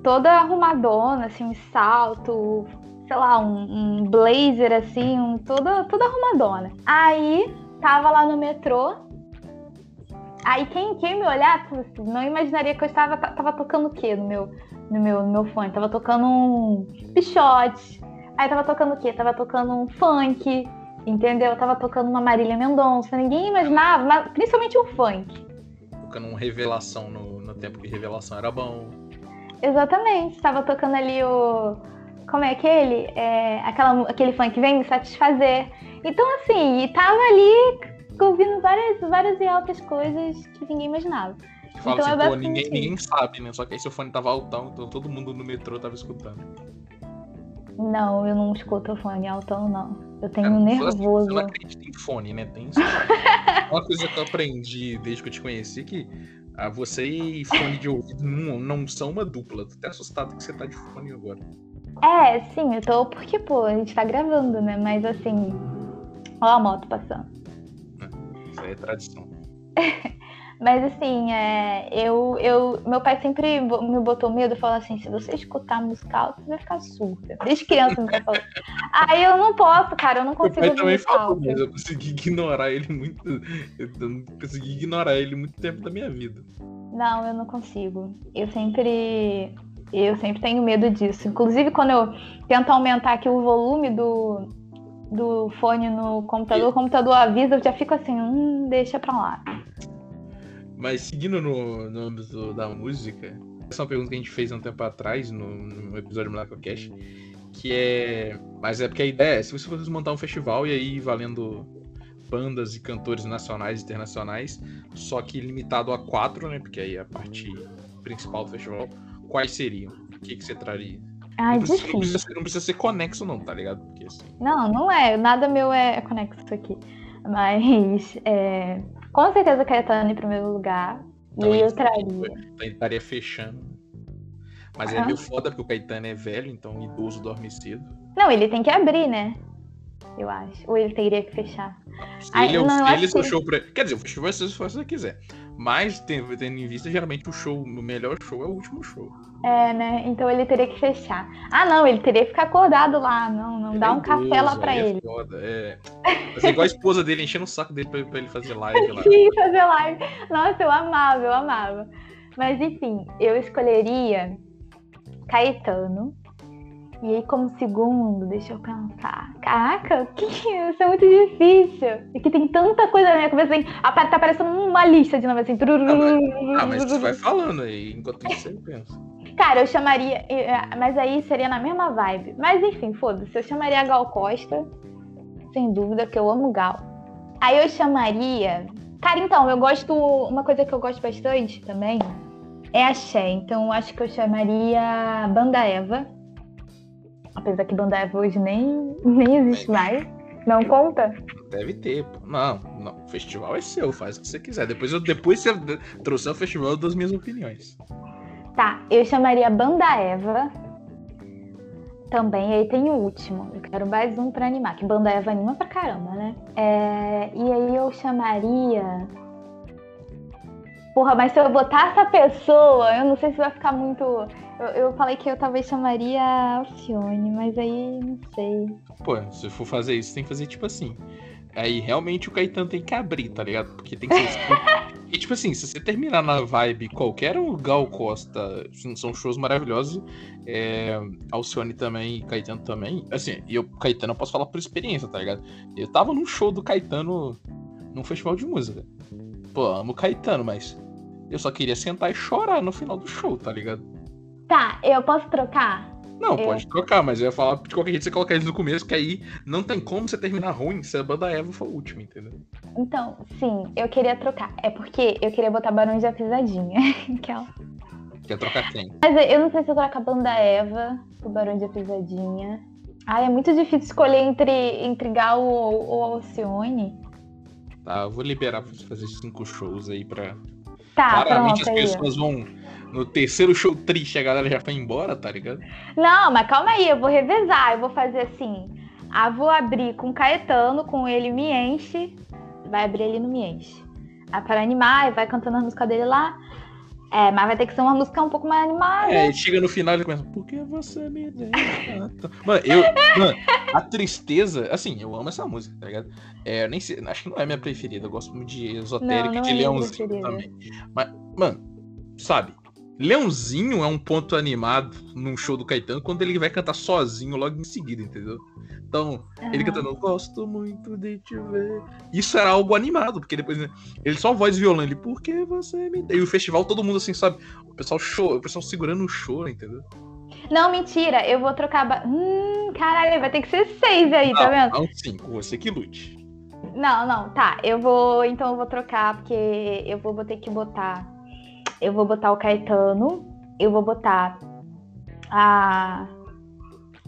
toda arrumadona, assim, um salto, sei lá, um, um blazer assim, um, toda, toda arrumadona. Aí tava lá no metrô. Aí quem, quem me olhasse não imaginaria que eu estava tava tocando o quê no meu, no meu, no meu fone? Tava tocando um pichote, Aí tava tocando o quê? Tava tocando um funk, entendeu? Tava tocando uma Marília Mendonça. Ninguém imaginava, mas principalmente o funk. Tocando um revelação no, no tempo que revelação era bom. Exatamente. Tava tocando ali o. Como é aquele? É, aquela, aquele funk vem me satisfazer. Então, assim, e tava ali ouvindo várias, várias e altas coisas que ninguém imaginava. Fala então, assim, é pô, ninguém, ninguém sabe, né? Só que aí seu fone tava altão, então todo mundo no metrô tava escutando. Não, eu não escuto fone altão, não. Eu tenho é, nervoso. Você não acredita em fone, né? Tem isso. Uma coisa que eu aprendi desde que eu te conheci que ah, você e fone de ouvido não, não são uma dupla. Tô até assustado que você tá de fone agora. É, sim, eu tô porque, pô, a gente tá gravando, né? Mas assim. Ó a moto passando. É, isso aí é tradição. Mas assim, é, eu, eu, meu pai sempre me botou medo, falou assim, se você escutar música alta, você vai ficar surda. Desde criança meu pai falou. Aí eu não posso, cara, eu não consigo meu pai também falou, mas eu consegui ignorar ele muito. Eu consegui ignorar ele muito tempo da minha vida. Não, eu não consigo. Eu sempre. Eu sempre tenho medo disso. Inclusive, quando eu tento aumentar aqui o volume do, do fone no computador, o computador avisa, eu já fico assim, hum, deixa pra lá. Mas seguindo no, no âmbito da música, essa é uma pergunta que a gente fez um tempo atrás, no, no episódio do Cash, que é. Mas é porque a ideia é, se você fosse montar um festival e aí valendo bandas e cantores nacionais e internacionais, só que limitado a quatro, né? Porque aí é a parte principal do festival. Quais seriam? O que, que você traria? Ai, não, precisa, difícil. não, precisa ser, não precisa ser conexo, não, tá ligado? Porque assim. Não, não é. Nada meu é conexo aqui. Mas, é, com certeza Caetano em primeiro lugar. E aí eu traria. Então estaria fechando. Mas é Ah. meio foda porque o Caetano é velho, então idoso dorme cedo. Não, ele tem que abrir, né? Eu acho. Ou ele teria que fechar. Ele, é não, ele é seu que- show pra... Quer dizer, o festival é se você quiser. Mas, tendo, tendo em vista, geralmente o show, o melhor show é o último show. É, né? Então ele teria que fechar. Ah, não, ele teria que ficar acordado lá. Não, não. Dá é um café lá pra é ele. foda, é. Fazer igual a esposa dele enchendo o saco dele pra, pra ele fazer live lá. Sim, fazer live. Nossa, eu amava, eu amava. Mas enfim, eu escolheria Caetano. E aí, como segundo, deixa eu pensar. Caraca, que isso é muito difícil. É que tem tanta coisa na minha cabeça, assim, tá parecendo uma lista de nome assim. Ah, mas você vai falando aí, enquanto isso você pensa. Cara, eu chamaria. eh, Mas aí seria na mesma vibe. Mas enfim, foda-se. Eu chamaria a Gal Costa. Sem dúvida, que eu amo Gal. Aí eu chamaria. Cara, então, eu gosto. Uma coisa que eu gosto bastante também é axé. Então eu acho que eu chamaria Banda Eva. Apesar que Banda Eva hoje nem, nem existe mais. Não conta? Deve ter, pô. Não, não. O festival é seu, faz o que você quiser. Depois, eu, depois você trouxer o festival, eu dou as minhas opiniões. Tá, eu chamaria Banda Eva. Também, aí tem o último. Eu quero mais um pra animar, que Banda Eva anima pra caramba, né? É, e aí eu chamaria. Porra, mas se eu botar essa pessoa, eu não sei se vai ficar muito. Eu, eu falei que eu talvez chamaria Alcione, mas aí não sei. Pô, se for fazer isso, tem que fazer tipo assim. Aí realmente o Caetano tem que abrir, tá ligado? Porque tem que ser. e tipo assim, se você terminar na vibe qualquer um Gal Costa, assim, são shows maravilhosos. É, Alcione também, Caetano também. Assim, e eu, Caetano, eu posso falar por experiência, tá ligado? Eu tava num show do Caetano num festival de música. Pô, amo Caetano, mas eu só queria sentar e chorar no final do show, tá ligado? Tá, eu posso trocar? Não, Eu- pode trocar, mas eu ia falar de qualquer jeito você colocar eles no começo, que aí não tem como você terminar ruim se a banda Eva for a última, entendeu? Então, sim, eu queria trocar. É porque eu queria botar Barões da Pisadinha. Aquela. Quer trocar quem? Mas eu não sei se eu troco a banda Eva, o Barão de Pisadinha. Ai, é muito difícil escolher entre, entre Gal ou, ou Alcione. Tá, eu vou liberar pra você fazer cinco shows aí pra. Tá, Claramente pronto as aí. pessoas vão. No terceiro show triste, a galera já foi embora, tá ligado? Não, mas calma aí, eu vou revezar. Eu vou fazer assim. Ah, vou abrir com Caetano, com ele me enche. Vai abrir ele no me enche. Ah, para animar, e vai cantando a música dele lá. É, mas vai ter que ser uma música um pouco mais animada. É, e chega no final e começa. Por que você me deixa? tão-" Mano, eu. Mano, a tristeza. Assim, eu amo essa música, tá ligado? É, eu nem sei. Acho que não é minha preferida. Eu gosto muito de esotérica Não, não de é leãozinho também. Mas, mano, sabe? Leãozinho é um ponto animado num show do Caetano quando ele vai cantar sozinho logo em seguida, entendeu? Então, ele Aham. cantando Gosto muito de te ver. Isso era algo animado, porque depois né, ele só voz e violão, ele, por que você me. E o festival, todo mundo assim, sabe? O pessoal chora, o pessoal segurando o choro, entendeu? Não, mentira, eu vou trocar. Ba... Hum, caralho, vai ter que ser seis aí, tá vendo? Não, cinco, você que lute. Não, não, tá. Eu vou. Então eu vou trocar, porque eu vou, vou ter que botar. Eu vou botar o Caetano. Eu vou botar a.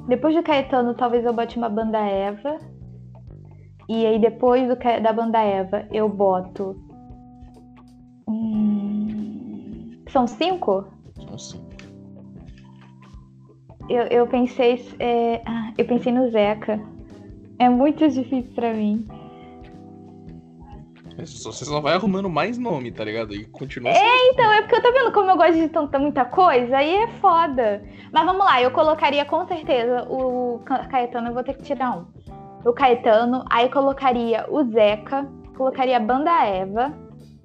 Depois do Caetano, talvez eu bote uma banda Eva. E aí depois do, da banda Eva, eu boto. Hum, São cinco? São cinco. Eu, eu pensei. é, ah, eu pensei no Zeca. É muito difícil pra mim. Você só- vai arrumando mais nome, tá ligado? E continua Então, é porque eu tô vendo como eu gosto de tanta muita coisa, aí é foda. Mas vamos lá, eu colocaria com certeza o Ca- Caetano, eu vou ter que tirar um. O Caetano, aí colocaria o Zeca, colocaria a Banda Eva,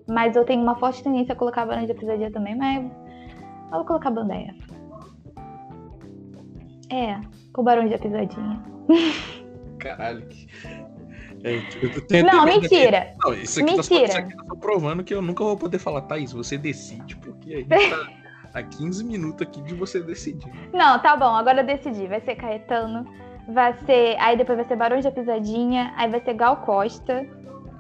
mas eu tenho uma forte tendência a colocar a de Pisadinha também, mas eu vou colocar a Banda Eva. É, com o Barão de Pisadinha. Caralho. que- É, Não, mentira. Não, isso aqui, tá Mentira. isso aqui tá provando que eu nunca vou poder falar, Thaís, você decide, porque a gente tá há 15 minutos aqui de você decidir. Não, tá bom, agora eu decidi. Vai ser Caetano, vai ser. Aí depois vai ser Barões da Pisadinha, aí vai ser Gal Costa.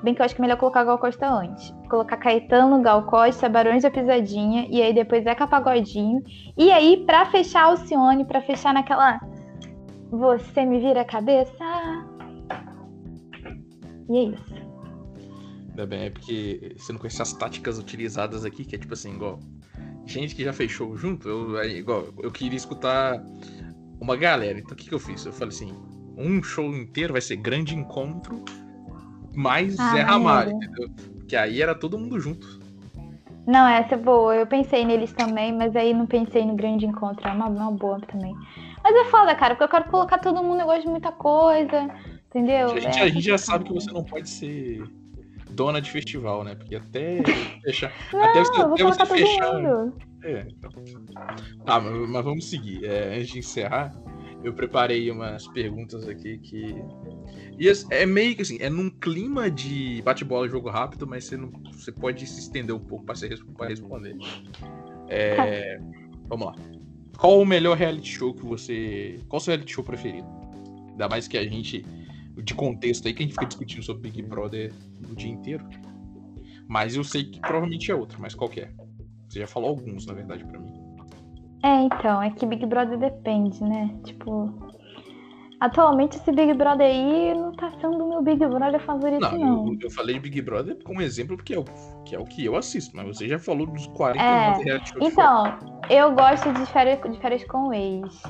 Bem que eu acho que é melhor colocar Gal Costa antes. Colocar Caetano, Gal Costa, Barões da Pisadinha, e aí depois Zeca Pagodinho. E aí, pra fechar Alcione, pra fechar naquela. Você me vira a cabeça. E é isso. Ainda bem, é porque você não conhece as táticas utilizadas aqui, que é tipo assim, igual. Gente que já fechou junto, eu, igual, eu queria escutar uma galera. Então o que, que eu fiz? Eu falei assim: um show inteiro vai ser grande encontro mais ah, Zé Ramalho, entendeu? Porque aí era todo mundo junto. Não, essa é boa. Eu pensei neles também, mas aí não pensei no grande encontro. É uma, uma boa também. Mas é foda, cara, porque eu quero colocar todo mundo, eu gosto de muita coisa, entendeu? A gente, é, a gente já sabe que você não pode ser dona de festival, né? Porque até fechar. Não, até você, até você fechar. É, então. Tá, mas, mas vamos seguir. É, antes de encerrar, eu preparei umas perguntas aqui que. E é meio que assim, é num clima de bate-bola jogo rápido, mas você, não, você pode se estender um pouco para responder. É, vamos lá. Qual o melhor reality show que você. Qual o seu reality show preferido? Ainda mais que a gente. De contexto aí, que a gente fica discutindo sobre Big Brother o dia inteiro. Mas eu sei que provavelmente é outro, mas qual é? Você já falou alguns, na verdade, para mim. É, então, é que Big Brother depende, né? Tipo, atualmente esse Big Brother aí não tá sendo o meu Big Brother favorito, não. não. Eu, eu, falei de Big Brother como exemplo porque é, o, que é o que eu assisto, mas você já falou dos 40 é. Então, eu gosto de férias, de férias com o ex.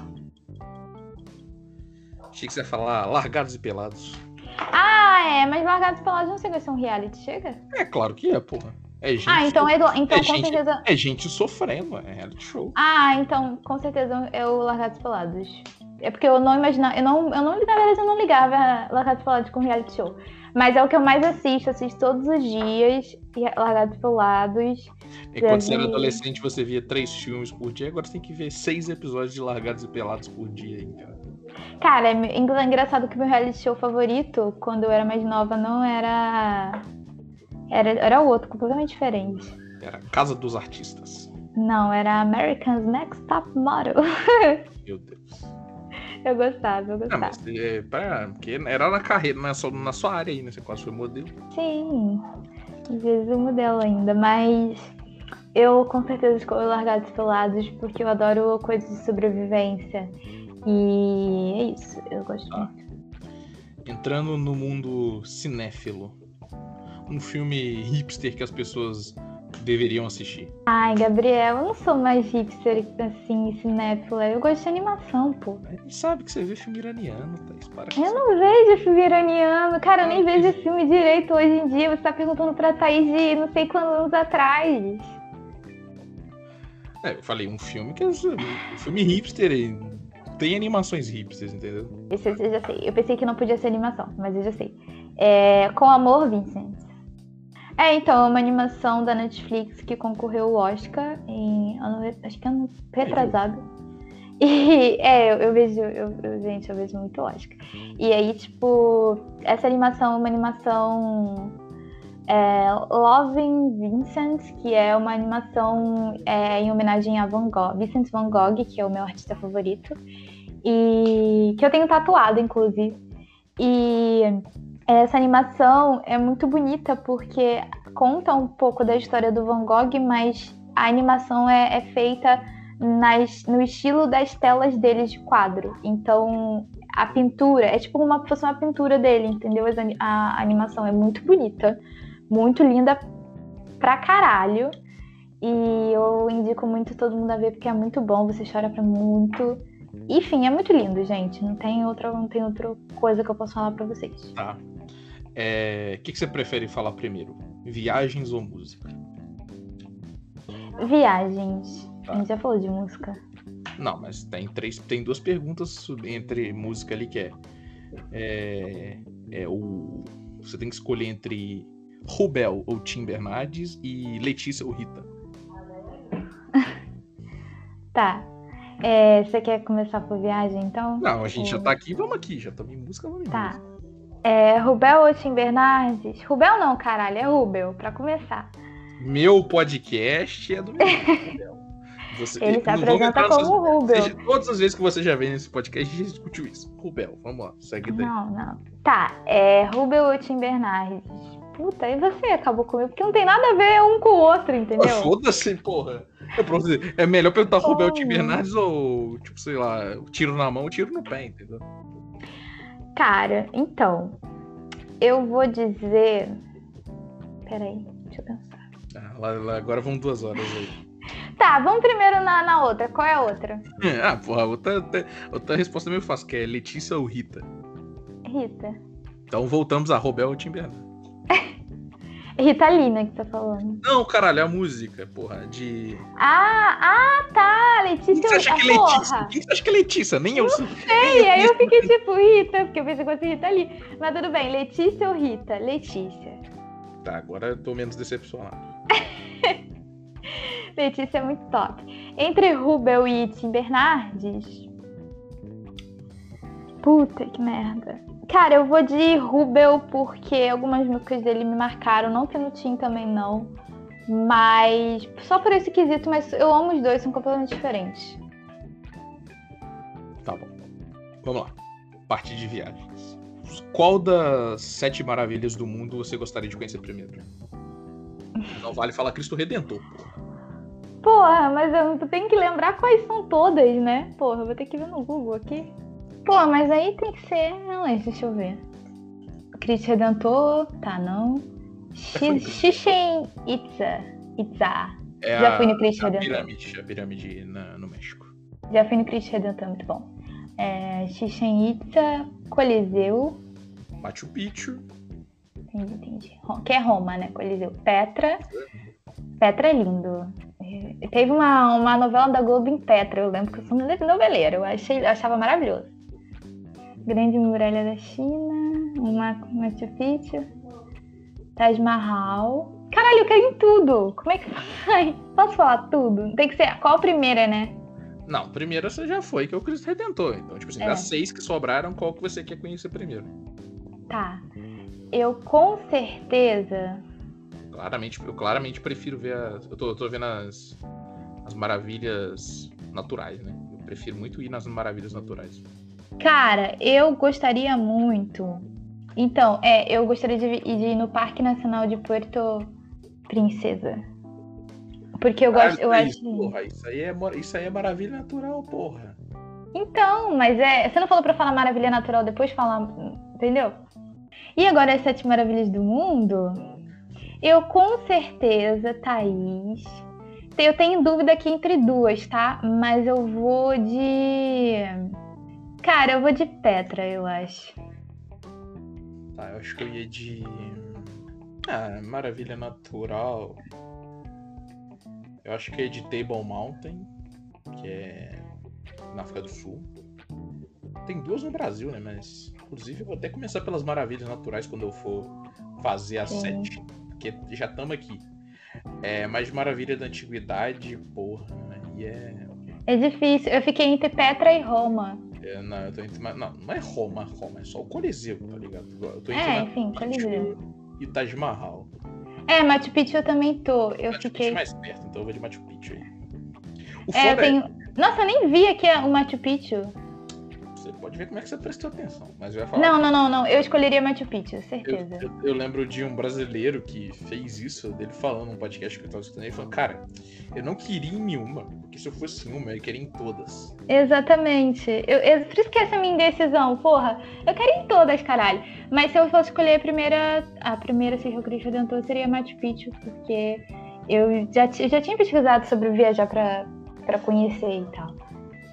Achei que você ia falar Largados e Pelados. Ah, é, mas Largados e Pelados não sei se é um reality, chega? É, claro que é, porra. É gente, ah, então, Edu, então é com gente, certeza. É gente sofrendo, é reality show. Ah, então com certeza é o Largados Pelados. É porque eu não imaginava. Eu não, eu não, na verdade, eu não ligava Largados Pelados com reality show. Mas é o que eu mais assisto, assisto todos os dias, Largados Pelados. E quando você era adolescente, você via três filmes por dia, agora você tem que ver seis episódios de Largados e Pelados por dia, então. Cara, é engraçado que meu reality show favorito, quando eu era mais nova, não era era, era outro, completamente diferente. Era Casa dos Artistas. Não, era American's Next Top Model. Meu Deus. Eu gostava, eu gostava. Não, mas é, pra, porque era na carreira, na sua, na sua área aí, né? Você quase foi modelo. Sim, às vezes eu modelo ainda, mas eu com certeza escolho Largados Pelados porque eu adoro coisas de sobrevivência. E é isso, eu gosto ah. muito. Entrando no mundo cinéfilo, um filme hipster que as pessoas deveriam assistir? Ai, Gabriel, eu não sou mais hipster assim, cinéfila. Eu gosto de animação, pô. A gente sabe que você vê filme iraniano, Thaís. Para eu não vejo filme iraniano. Cara, eu nem vejo filme direito hoje em dia. Você tá perguntando pra Thaís de não sei quantos anos atrás. É, eu falei um filme que é um filme hipster tem animações hipsters, entendeu? Esse eu já sei. Eu pensei que não podia ser animação, mas eu já sei. É, Com Amor, Vincent. É, então, é uma animação da Netflix que concorreu ao Oscar em ano, acho que ano retrasado. E é, eu, eu vejo, eu, eu, gente, eu vejo muito Oscar. E aí, tipo, essa animação é uma animação é, Loving Vincent, que é uma animação é, em homenagem a Van Gogh, Vincent Van Gogh, que é o meu artista favorito, e que eu tenho tatuado, inclusive. E essa animação é muito bonita porque conta um pouco da história do Van Gogh, mas a animação é, é feita nas, no estilo das telas dele de quadro. Então a pintura é tipo uma, fosse uma pintura dele, entendeu? A, a animação é muito bonita, muito linda pra caralho. E eu indico muito todo mundo a ver porque é muito bom, você chora pra muito. Enfim, é muito lindo, gente. Não tem outra, não tem outra coisa que eu possa falar para vocês. Tá. É, o que, que você prefere falar primeiro? Viagens ou música? Viagens. Tá. A gente já falou de música. Não, mas tem três, tem duas perguntas entre música ali que é, é, é o você tem que escolher entre Rubel ou Tim Bernardes e Letícia ou Rita. tá. É, você quer começar por viagem, então? Não, a gente já tá aqui, vamos aqui. Já estamos em música, vamos em tá. música. É, Rubel ou Tim Bernardes? Rubel não, caralho, é Rubel, pra começar. Meu podcast é do meu Rubel. Você, Ele se apresenta como suas, Rubel. Seja, todas as vezes que você já vem nesse podcast, a gente discutiu isso. Rubel, vamos lá, segue daí. Não, não. Tá, é Rubel ou Tim Bernardes? puta, e você acabou comigo, porque não tem nada a ver um com o outro, entendeu? Foda-se, porra. É, é melhor perguntar oh. Rubel Tim Bernardes ou, tipo, sei lá, tiro na mão, tiro no pé, entendeu? Cara, então, eu vou dizer. Peraí, deixa eu pensar. Ah, lá, lá, agora vão duas horas aí. Tá, vamos primeiro na, na outra. Qual é a outra? ah, porra, outra, outra resposta é meio fácil, que é Letícia ou Rita? Rita. Então voltamos a Robel ou Timberlake. Rita Lee, né, que tá falando. Não, caralho, é a música, porra, de. Ah, ah, tá, Letícia. Quem você acha que é Letícia? Quem você acha que é Letícia? Nem eu sei. sei, aí eu fiquei tipo Rita, porque eu pensei que fosse Rita Lee. Mas tudo bem, Letícia ou Rita? Letícia. Tá, agora eu tô menos decepcionado. Letícia é muito top. Entre Rubel e Tim Bernardes. Puta que merda. Cara, eu vou de Rubel porque algumas músicas dele me marcaram, não que no Tim também não. Mas só por esse quesito, mas eu amo os dois, são completamente diferentes. Tá bom. Vamos lá. Parte de viagens. Qual das sete maravilhas do mundo você gostaria de conhecer primeiro? Não vale falar Cristo Redentor, porra. Porra, mas eu tenho que lembrar quais são todas, né? Porra, eu vou ter que ver no Google aqui. Pô, mas aí tem que ser. Não, deixa eu ver. Cristo Redentor, tá, não. Xixen Itza. Itza. É Já fui no Cristo Redentor. Pirâmide, a pirâmide na, no México. Já fui no Cristo Redentor, muito bom. É, Chichen Itza, Coliseu. Machu Picchu. Entendi, entendi. Que é Roma, né? Coliseu. Petra. Petra é lindo. Teve uma, uma novela da Globo em Petra, eu lembro que eu sou noveleira, eu, achei, eu achava maravilhoso. Grande Muralha da China, uma Machu Picchu, Taj Mahal. Caralho, eu quero em tudo! Como é que vai? Posso falar tudo? Tem que ser. Qual a primeira, né? Não, primeira você já foi, que é o Cristo Redentor. Então, tipo assim, é. das seis que sobraram, qual que você quer conhecer primeiro? Tá. Eu com certeza Claramente, eu claramente prefiro ver as. Eu tô, eu tô vendo as, as maravilhas naturais, né? Eu prefiro muito ir nas maravilhas naturais. Cara, eu gostaria muito. Então, é, eu gostaria de, de ir no Parque Nacional de Puerto Princesa. Porque eu gosto. Ah, eu isso, acho... porra, isso, aí é, isso aí é maravilha natural, porra. Então, mas é. Você não falou pra falar maravilha natural depois falar. Entendeu? E agora as sete maravilhas do mundo. Eu com certeza, Thaís. Eu tenho dúvida aqui entre duas, tá? Mas eu vou de. Cara, eu vou de Petra, eu acho. Tá, eu acho que eu ia de. Ah, maravilha natural. Eu acho que é de Table Mountain, que é na África do Sul. Tem duas no Brasil, né? Mas, inclusive, eu vou até começar pelas maravilhas naturais quando eu for fazer a Sim. sete porque já estamos aqui. É, mas Maravilha da Antiguidade, porra, aí é. É difícil. Eu fiquei entre Petra e Roma. É, não, eu tô entre, não, não é Roma, Roma, é só o Coliseu, tá ligado? Eu tô entre é, enfim, Coliseu. E Taj Mahal. É, Machu Picchu eu também tô. Eu Machu fiquei. Picchu mais perto, então eu vou de Machu Picchu aí. O é, eu tenho... É... Nossa, eu nem vi aqui o Machu Picchu. Você pode ver como é que você prestou atenção. Mas eu ia falar. Não, não, não, não. Eu escolheria Machu Picchu, certeza. Eu, eu, eu, lembro de um brasileiro que fez isso, dele falando num podcast que eu tava escutando, ele falou, cara, eu não queria em nenhuma, porque se eu fosse em uma, eu queria em todas. Exatamente. Eu, eu, por isso que essa é a minha indecisão, porra. Eu quero em todas, caralho. Mas se eu fosse escolher a primeira, a primeira se Rio Cristo Redentor seria Machu Picchu, porque eu já, já tinha pesquisado sobre viajar pra, pra conhecer e tal.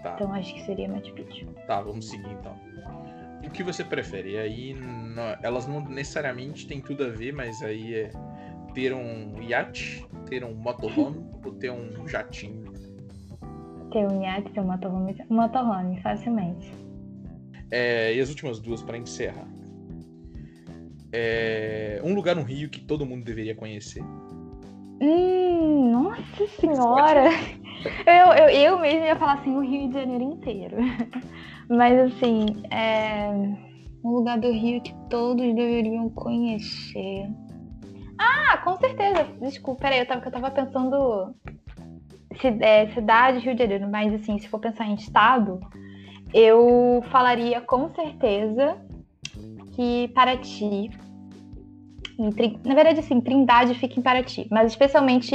Tá. Então acho que seria Machu Picchu. Tá, vamos seguir então. O que você prefere? E aí, não, elas não necessariamente têm tudo a ver, mas aí é ter um iate, ter um motorhome ou ter um jatinho? Ter um iate, ter um motorhome, motorhome facilmente. É, e as últimas duas para encerrar. É, um lugar no Rio que todo mundo deveria conhecer. Hum, nossa senhora! Eu, eu, eu mesmo ia falar assim, o Rio de Janeiro inteiro. Mas assim, é um lugar do Rio que todos deveriam conhecer. Ah, com certeza. Desculpa, peraí, eu tava, eu tava pensando é, cidade, Rio de Janeiro, mas assim, se for pensar em estado, eu falaria com certeza que Paraty na verdade, assim, Trindade fica em Paraty, mas especialmente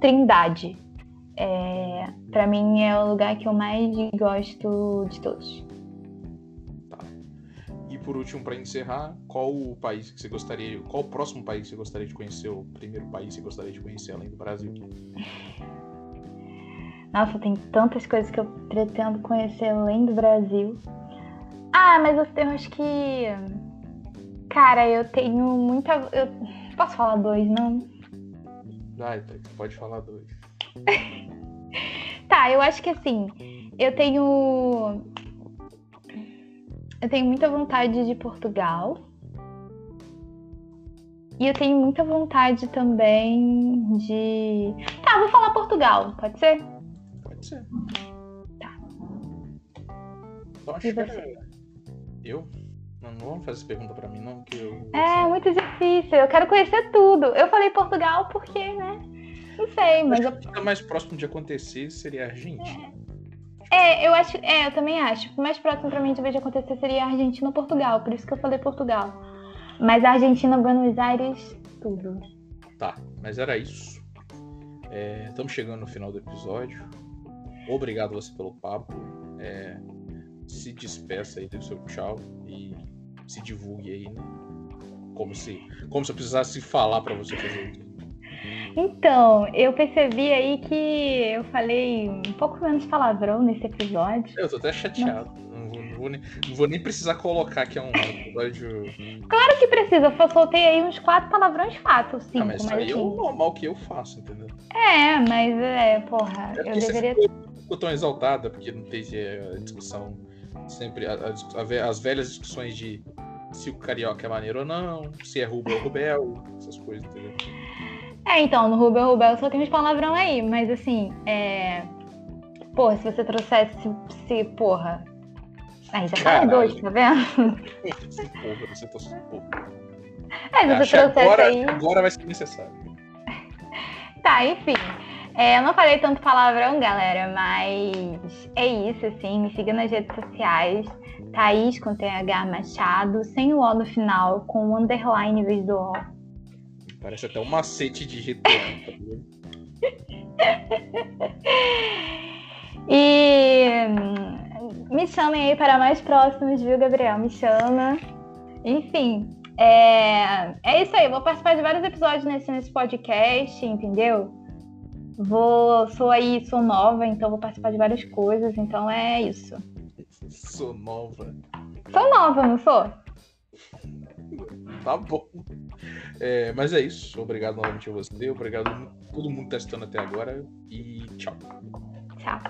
Trindade. É, para mim é o lugar que eu mais gosto de todos. Por último, para encerrar, qual o país que você gostaria, qual o próximo país que você gostaria de conhecer, o primeiro país que você gostaria de conhecer além do Brasil? Nossa, tem tantas coisas que eu pretendo conhecer além do Brasil. Ah, mas eu, eu acho que Cara, eu tenho muita. Eu... Posso falar dois, não? Vai, pode falar dois. tá, eu acho que assim, eu tenho. Eu tenho muita vontade de Portugal. E eu tenho muita vontade também de. Tá, vou falar Portugal, pode ser? Pode ser. Tá. Eu acho que Eu? Não, não vamos fazer essa pergunta pra mim, não, que eu. É, muito difícil. Eu quero conhecer tudo. Eu falei Portugal porque, né? Não sei, mas. Acho que mais próximo de acontecer seria a Argentina. É, eu acho. É, eu também acho. O mais próximo pra mim de vez acontecer seria Argentina ou Portugal. Por isso que eu falei Portugal. Mas Argentina, Buenos Aires, tudo. Tá, mas era isso. Estamos é, chegando no final do episódio. Obrigado você pelo papo. É, se despeça aí do seu tchau e se divulgue aí, né? Como se, como se eu precisasse falar para você fazer isso. Então, eu percebi aí que eu falei um pouco menos palavrão nesse episódio. Eu tô até chateado. Não vou, não, vou nem, não vou, nem, precisar colocar que é um episódio. Claro que precisa. Eu soltei aí uns quatro palavrões fatos, cinco. Ah, mas isso aí é o normal que eu faço, entendeu? É, mas é, porra, é eu deveria. Ficou tão exaltada porque não teve a discussão sempre. A, a, as velhas discussões de se o carioca é maneiro ou não, se é Rubel ou Rubel, essas coisas, entendeu? É, então, no Rubel Rubel só tem uns palavrão aí, mas assim, é. Porra, se você trouxesse se, porra. Aí já falei dois, tá vendo? porra, você trouxe porra. É, se você trouxesse agora, aí. Agora vai ser necessário. Tá, enfim. É, eu não falei tanto palavrão, galera, mas é isso, assim. Me siga nas redes sociais. Thaís com TH Machado, sem o O no final, com o underline em vez do O. Parece até um macete de ritual, tá E hum, me chamem aí para mais próximos, viu, Gabriel? Me chama. Enfim, é, é isso aí. Vou participar de vários episódios nesse, nesse podcast, entendeu? Vou, sou aí, sou nova, então vou participar de várias coisas, então é isso. Sou nova. Sou nova, não sou? Tá bom. É, mas é isso. Obrigado novamente a você. Obrigado a todo mundo testando até agora. E tchau. Tchau.